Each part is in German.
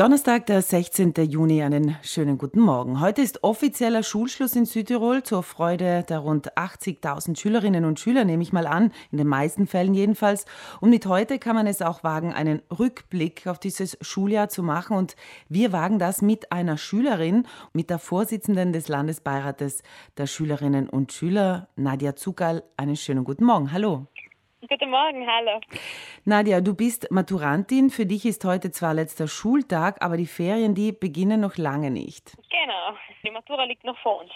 Donnerstag, der 16. Juni, einen schönen guten Morgen. Heute ist offizieller Schulschluss in Südtirol zur Freude der rund 80.000 Schülerinnen und Schüler, nehme ich mal an, in den meisten Fällen jedenfalls. Und mit heute kann man es auch wagen, einen Rückblick auf dieses Schuljahr zu machen. Und wir wagen das mit einer Schülerin, mit der Vorsitzenden des Landesbeirates der Schülerinnen und Schüler, Nadja Zugal. Einen schönen guten Morgen. Hallo. Guten Morgen, hallo. Nadja, du bist Maturantin. Für dich ist heute zwar letzter Schultag, aber die Ferien, die beginnen noch lange nicht. Genau, die Matura liegt noch vor uns.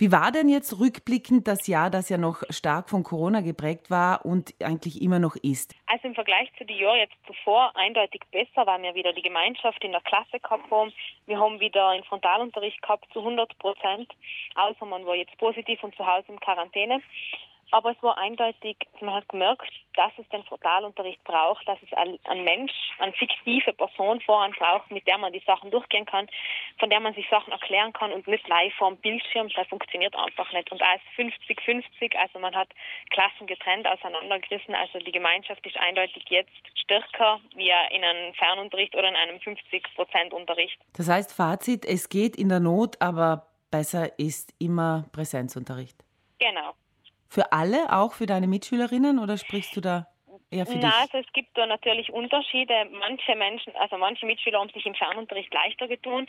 Wie war denn jetzt rückblickend das Jahr, das ja noch stark von Corona geprägt war und eigentlich immer noch ist? Also im Vergleich zu den Jahren jetzt zuvor eindeutig besser, weil wir wieder die Gemeinschaft in der Klasse gehabt haben. Wir haben wieder einen Frontalunterricht gehabt zu 100 Prozent, außer man war jetzt positiv und zu Hause in Quarantäne. Aber es war eindeutig, man hat gemerkt, dass es den Frontalunterricht braucht, dass es ein Mensch, eine fiktive Person voran braucht, mit der man die Sachen durchgehen kann, von der man sich Sachen erklären kann und nicht live vor dem Bildschirm. Das funktioniert einfach nicht. Und als 50-50, also man hat Klassen getrennt, auseinandergerissen. Also die Gemeinschaft ist eindeutig jetzt stärker wie in einem Fernunterricht oder in einem 50-Prozent-Unterricht. Das heißt, Fazit, es geht in der Not, aber besser ist immer Präsenzunterricht. Genau. Für alle, auch für deine Mitschülerinnen oder sprichst du da eher für Na, dich? also es gibt da natürlich Unterschiede. Manche Menschen, also manche Mitschüler haben sich im Fernunterricht leichter getan,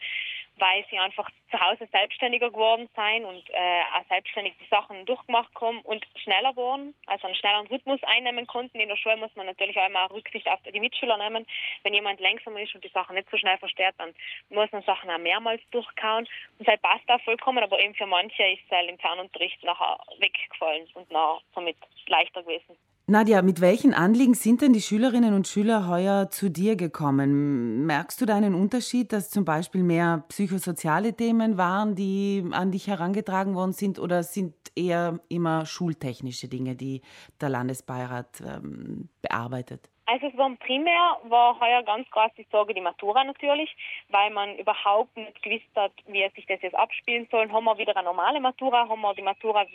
weil sie einfach zu Hause selbstständiger geworden sind und äh, auch selbstständig die Sachen durchgemacht haben und schneller wurden, also einen schnelleren Rhythmus einnehmen konnten. In der Schule muss man natürlich auch immer Rücksicht auf die Mitschüler nehmen. Wenn jemand langsamer ist und die Sachen nicht so schnell versteht, dann muss man Sachen auch mehrmals durchkauen. Und das passt auch vollkommen, aber eben für manche ist es im Fernunterricht nachher weggefallen und nachher somit leichter gewesen. Nadja, mit welchen Anliegen sind denn die Schülerinnen und Schüler heuer zu dir gekommen? Merkst du da einen Unterschied, dass zum Beispiel mehr psychosoziale Themen waren, die an dich herangetragen worden sind, oder sind eher immer schultechnische Dinge, die der Landesbeirat ähm, bearbeitet? Also es war primär war heuer ganz groß die Sorge die Matura natürlich, weil man überhaupt nicht gewusst hat, wie sich das jetzt abspielen soll. Haben wir wieder eine normale Matura, haben wir die Matura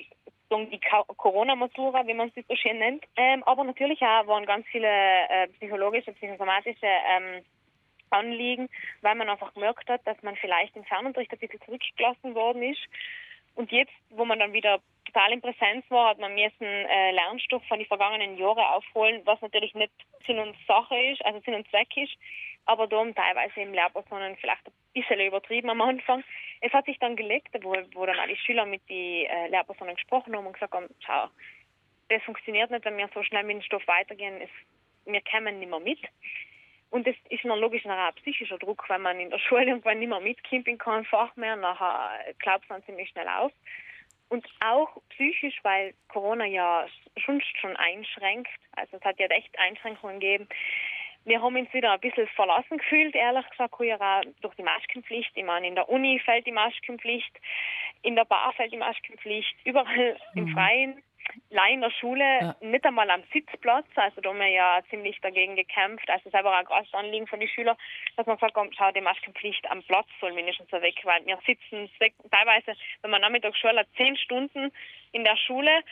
die Corona-Matura, wie man sie so schön nennt. Ähm, aber natürlich auch waren ganz viele äh, psychologische, psychosomatische ähm, Anliegen, weil man einfach gemerkt hat, dass man vielleicht im Fernunterricht ein bisschen zurückgelassen worden ist. Und jetzt, wo man dann wieder total in Präsenz war, hat man müssen äh, Lernstoff von den vergangenen Jahren aufholen, was natürlich nicht Sinn und Sache ist, also Sinn und Zweck ist, aber da haben teilweise eben Lehrpersonen vielleicht ein bisschen übertrieben am Anfang. Es hat sich dann gelegt, wo, wo dann auch die Schüler mit den äh, Lehrpersonen gesprochen haben und gesagt haben, schau, das funktioniert nicht, wenn wir so schnell mit dem Stoff weitergehen, es, wir kommen nicht mehr mit. Und das ist dann logisch nachher ein psychischer Druck, weil man in der Schule irgendwann nicht mehr mitkommt in keinem Fach mehr, nachher glaubt es dann ziemlich schnell auf. Und auch psychisch, weil Corona ja schon, schon einschränkt, also es hat ja echt Einschränkungen gegeben. Wir haben uns wieder ein bisschen verlassen gefühlt, ehrlich gesagt, auch durch die Maskenpflicht. Ich meine, in der Uni fällt die Maskenpflicht, in der Bar fällt die Maskenpflicht, überall mhm. im Freien Leih in der Schule, ja. nicht einmal am Sitzplatz. Also da haben wir ja ziemlich dagegen gekämpft. Also selber auch ein großes Anliegen von den Schülern, dass man hat, schau, die Maskenpflicht am Platz soll mindestens so weg, weil wir sitzen teilweise, wenn man nachmittags Schule hat, zehn Stunden in der Schule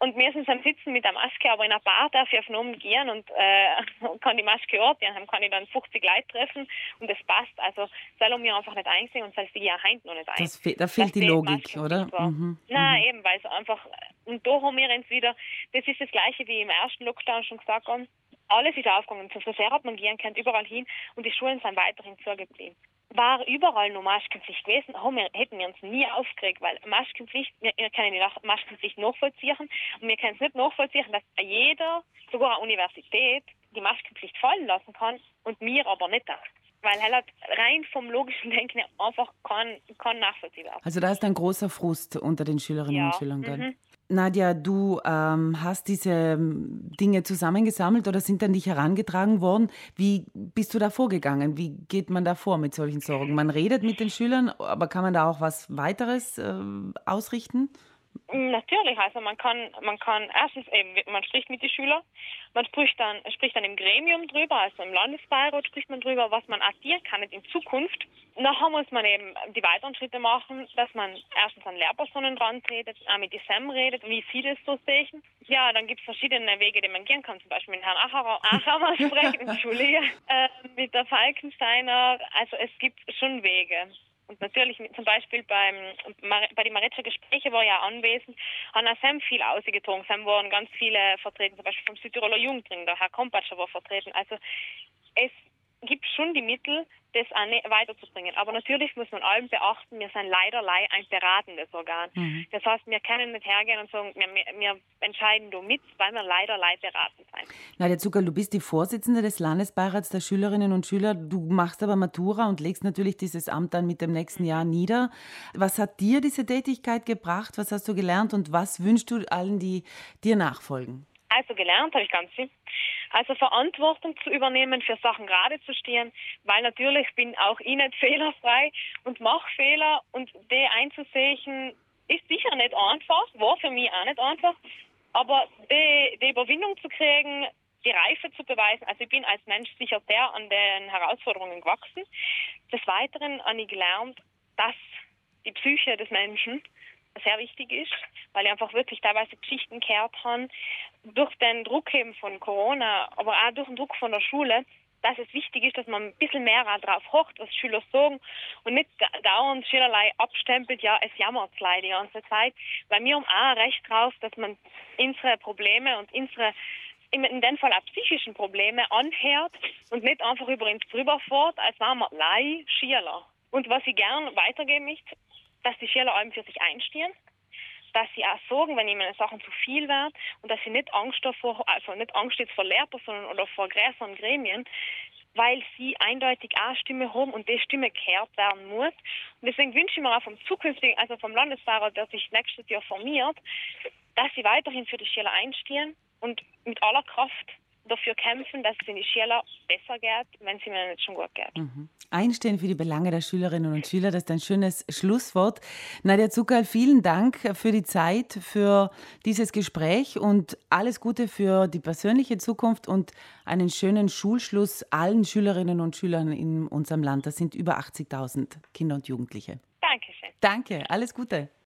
und wir sind dann sitzen mit der Maske, aber in einer Bar darf ich auf den gehen und äh, kann die Maske dann kann ich dann 50 Leute treffen und das passt. Also soll mir einfach nicht einsehen und soll sie ja heint noch nicht ein. Das fe da fehlt die Logik, oder? Mhm. Nein, mhm. eben, weil es einfach, und da haben wir jetzt wieder, das ist das Gleiche wie im ersten Lockdown schon gesagt haben, alles ist aufgegangen. Zum Friseur hat man gehen können, überall hin und die Schulen sind weiterhin zugeblieben war überall nur Maskenpflicht gewesen, haben wir, hätten wir uns nie aufgeregt, weil Maskenpflicht, wir, wir können die Maskenpflicht nachvollziehen und wir können es nicht nachvollziehen, dass jeder, sogar eine Universität, die Maskenpflicht fallen lassen kann und wir aber nicht. Weil er hat rein vom logischen Denken einfach kein, kein nachvollziehbar. Also da ist ein großer Frust unter den Schülerinnen ja. und Schülern. Mhm. Nadja, du ähm, hast diese ähm, Dinge zusammengesammelt oder sind an dich herangetragen worden. Wie bist du da vorgegangen? Wie geht man da vor mit solchen Sorgen? Man redet mit den Schülern, aber kann man da auch was weiteres äh, ausrichten? Natürlich, also man kann, man kann erstens eben, man spricht mit den Schülern, man spricht dann, spricht dann im Gremium drüber, also im Landesbeirat spricht man drüber, was man addieren kann in Zukunft. Nachher muss man eben die weiteren Schritte machen, dass man erstens an Lehrpersonen dran redet, auch mit die SEM redet, wie sie das so sehen. Ja, dann gibt es verschiedene Wege, die man gehen kann, zum Beispiel mit Herrn Acharer sprechen, Entschuldige, äh, mit der Falkensteiner, also es gibt schon Wege. Und natürlich zum Beispiel beim, bei den Maretscher Gesprächen war ja anwesend, haben auch Sam viel ausgetrunken. Sam waren ganz viele vertreten, zum Beispiel vom Südtiroler Jugendring, der Herr Kompatscher war vertreten. Also es gibt schon die Mittel, das weiterzubringen. Aber natürlich muss man allem beachten, wir sind leider ein beratendes Organ. Mhm. Das heißt, wir können nicht hergehen und sagen, wir, wir entscheiden nur mit, weil wir leider leid beraten sind. Nadja Zucker, du bist die Vorsitzende des Landesbeirats der Schülerinnen und Schüler. Du machst aber Matura und legst natürlich dieses Amt dann mit dem nächsten Jahr nieder. Was hat dir diese Tätigkeit gebracht? Was hast du gelernt und was wünschst du allen, die dir nachfolgen? Also gelernt habe ich ganz viel. Also Verantwortung zu übernehmen, für Sachen gerade zu stehen, weil natürlich bin auch ich nicht fehlerfrei und mache Fehler und die einzusehen ist sicher nicht einfach, war für mich auch nicht einfach, aber die, die Überwindung zu kriegen, die Reife zu beweisen. Also ich bin als Mensch sicher sehr an den Herausforderungen gewachsen. Des Weiteren habe ich gelernt, dass die Psyche des Menschen sehr wichtig ist, weil ich einfach wirklich teilweise Geschichten gehört habe, durch den Druck eben von Corona, aber auch durch den Druck von der Schule, dass es wichtig ist, dass man ein bisschen mehr darauf hocht, was Schüler sagen und nicht dauernd Schülerlei abstempelt, ja, es jammert leider die ganze Zeit, weil wir haben auch Recht drauf, dass man unsere Probleme und unsere in dem Fall auch psychischen Probleme anhört und nicht einfach über uns drüber fährt, als wären wir Lei Schüler. Und was ich gern weitergeben möchte, dass die Schüler allem für sich einstehen, dass sie auch sagen, wenn ihnen Sachen zu viel werden und dass sie nicht Angst davor, also nicht Angst jetzt vor Lehrpersonen oder vor größeren Gremien, weil sie eindeutig auch Stimme haben und die Stimme gehört werden muss. Und deswegen wünsche ich mir auch vom zukünftigen, also vom Landesfahrer, der sich nächstes Jahr formiert, dass sie weiterhin für die Schüler einstehen und mit aller Kraft dafür kämpfen, dass es in die Schüler besser geht, wenn es ihnen nicht schon gut geht. Mhm. Einstehen für die Belange der Schülerinnen und Schüler, das ist ein schönes Schlusswort. Nadja Zucker, vielen Dank für die Zeit, für dieses Gespräch und alles Gute für die persönliche Zukunft und einen schönen Schulschluss allen Schülerinnen und Schülern in unserem Land. Das sind über 80.000 Kinder und Jugendliche. Dankeschön. Danke, alles Gute.